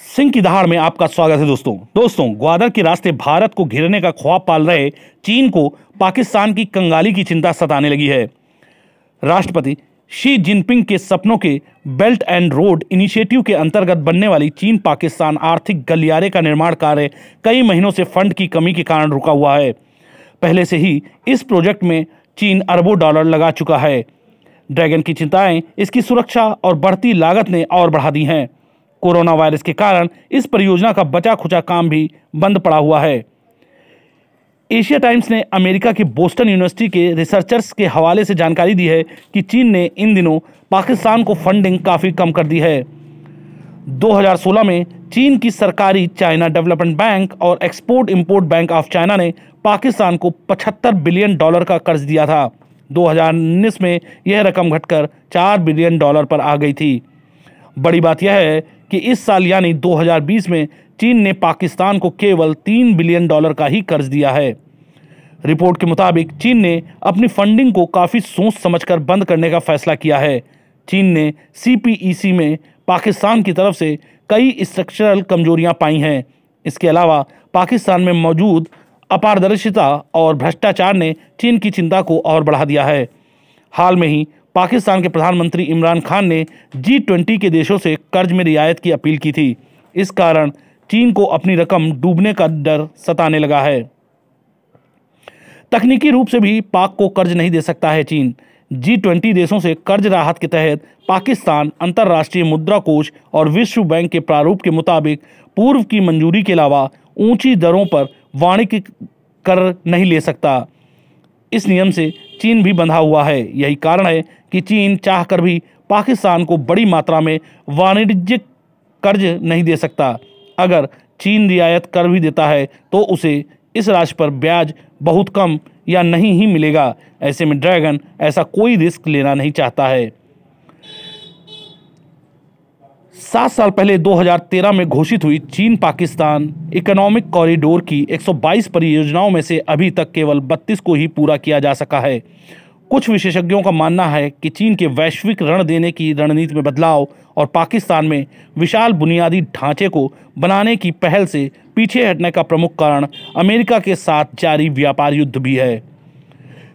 सिंह की दहाड़ में आपका स्वागत है दोस्तों। दोस्तों, ग्वादर के रास्ते भारत को घेरने का ख्वाब पाल रहे चीन को पाकिस्तान की कंगाली की चिंता सताने लगी है। राष्ट्रपति शी जिनपिंग के सपनों के बेल्ट एंड रोड इनिशिएटिव के अंतर्गत बनने वाली चीन पाकिस्तान आर्थिक गलियारे का निर्माण कार्य कई महीनों से फंड की कमी के कारण रुका हुआ है। पहले से ही इस प्रोजेक्ट में चीन अरबों डॉलर लगा चुका है। ड्रैगन की चिंताएँ इसकी सुरक्षा और बढ़ती लागत ने और बढ़ा दी हैं। कोरोना वायरस के कारण इस परियोजना का बचा खुचा काम भी बंद पड़ा हुआ है। एशिया टाइम्स ने अमेरिका की बोस्टन यूनिवर्सिटी के रिसर्चर्स के हवाले से जानकारी दी है कि चीन ने इन दिनों पाकिस्तान को फंडिंग काफ़ी कम कर दी है। 2016 में चीन की सरकारी चाइना डेवलपमेंट बैंक और export import bank of China ने पाकिस्तान को 75 बिलियन डॉलर का कर्ज दिया था। 2019 में यह रकम घटकर 4 बिलियन डॉलर पर आ गई थी। बड़ी बात यह है कि इस साल यानी 2020 में चीन ने पाकिस्तान को केवल तीन बिलियन डॉलर का ही कर्ज दिया है। रिपोर्ट के मुताबिक चीन ने अपनी फंडिंग को काफ़ी सोच समझकर बंद करने का फैसला किया है। चीन ने सी में पाकिस्तान की तरफ़ से कई स्ट्रक्चरल कमजोरियाँ पाई हैं। इसके अलावा पाकिस्तान में मौजूद अपारदर्शिता और भ्रष्टाचार ने चीन की चिंता को और बढ़ा दिया है। हाल में ही पाकिस्तान के प्रधानमंत्री इमरान खान ने जी ट्वेंटी के देशों से कर्ज में रियायत की अपील की थी। इस कारण चीन को अपनी रकम डूबने का डर सताने लगा है। तकनीकी रूप से भी पाक को कर्ज नहीं दे सकता है चीन। जी ट्वेंटी देशों से कर्ज राहत के तहत पाकिस्तान अंतर्राष्ट्रीय मुद्रा कोष और विश्व बैंक के प्रारूप के मुताबिक पूर्व की मंजूरी के अलावा ऊँची दरों पर वाणिज्य कर नहीं ले सकता। इस नियम से चीन भी बंधा हुआ है। यही कारण है कि चीन चाहकर भी पाकिस्तान को बड़ी मात्रा में वाणिज्यिक कर्ज नहीं दे सकता। अगर चीन रियायत कर भी देता है तो उसे इस राशि पर ब्याज बहुत कम या नहीं ही मिलेगा। ऐसे में ड्रैगन ऐसा कोई रिस्क लेना नहीं चाहता है। सात साल पहले 2013 में घोषित हुई चीन पाकिस्तान इकोनॉमिक कॉरिडोर की 122 परियोजनाओं में से अभी तक केवल 32 को ही पूरा किया जा सका है। कुछ विशेषज्ञों का मानना है कि चीन के वैश्विक ऋण देने की रणनीति में बदलाव और पाकिस्तान में विशाल बुनियादी ढांचे को बनाने की पहल से पीछे हटने का प्रमुख कारण अमेरिका के साथ जारी व्यापार युद्ध भी है।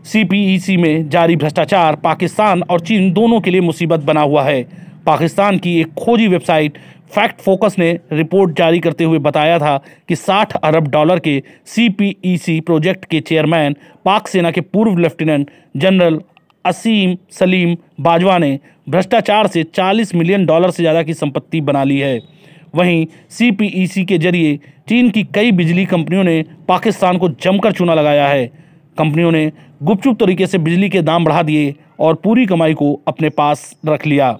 सीपीईसी में जारी भ्रष्टाचार पाकिस्तान और चीन दोनों के लिए मुसीबत बना हुआ है। पाकिस्तान की एक खोजी वेबसाइट फैक्ट फोकस ने रिपोर्ट जारी करते हुए बताया था कि 60 अरब डॉलर के सीपीईसी प्रोजेक्ट के चेयरमैन, पाक सेना के पूर्व लेफ्टिनेंट जनरल असीम सलीम बाजवा ने भ्रष्टाचार से 40 मिलियन डॉलर से ज़्यादा की संपत्ति बना ली है। वहीं सीपीईसी के ज़रिए चीन की कई बिजली कंपनियों ने पाकिस्तान को जमकर चूना लगाया है। कंपनियों ने गुपचुप तरीके से बिजली के दाम बढ़ा दिए और पूरी कमाई को अपने पास रख लिया।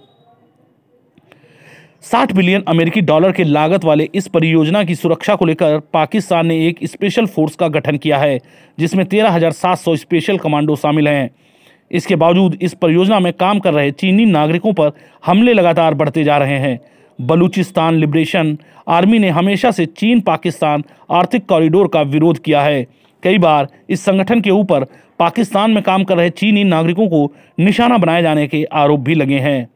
60 बिलियन अमेरिकी डॉलर के लागत वाले इस परियोजना की सुरक्षा को लेकर पाकिस्तान ने एक स्पेशल फोर्स का गठन किया है जिसमें 13,700 स्पेशल कमांडो शामिल हैं। इसके बावजूद इस परियोजना में काम कर रहे चीनी नागरिकों पर हमले लगातार बढ़ते जा रहे हैं। बलूचिस्तान लिबरेशन आर्मी ने हमेशा से चीन पाकिस्तान आर्थिक कॉरिडोर का विरोध किया है। कई बार इस संगठन के ऊपर पाकिस्तान में काम कर रहे चीनी नागरिकों को निशाना बनाए जाने के आरोप भी लगे हैं।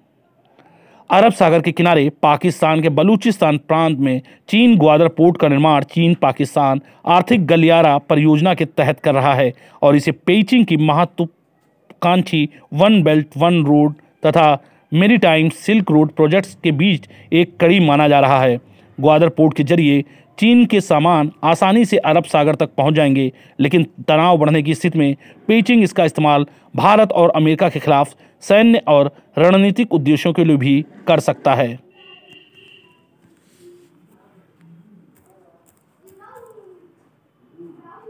अरब सागर के किनारे पाकिस्तान के बलूचिस्तान प्रांत में चीन ग्वादर पोर्ट का निर्माण चीन पाकिस्तान आर्थिक गलियारा परियोजना के तहत कर रहा है और इसे पेचिंग की महत्वाकांक्षी वन बेल्ट, वन रोड तथा मेरी टाइम सिल्क रोड प्रोजेक्ट्स के बीच एक कड़ी माना जा रहा है। ग्वादर पोर्ट के ज़रिए चीन के सामान आसानी से अरब सागर तक पहुँच जाएँगे, लेकिन तनाव बढ़ने की स्थिति में पेचिंग इसका इस्तेमाल भारत और अमेरिका के खिलाफ सैन्य और रणनीतिक उद्देश्यों के लिए भी कर सकता है।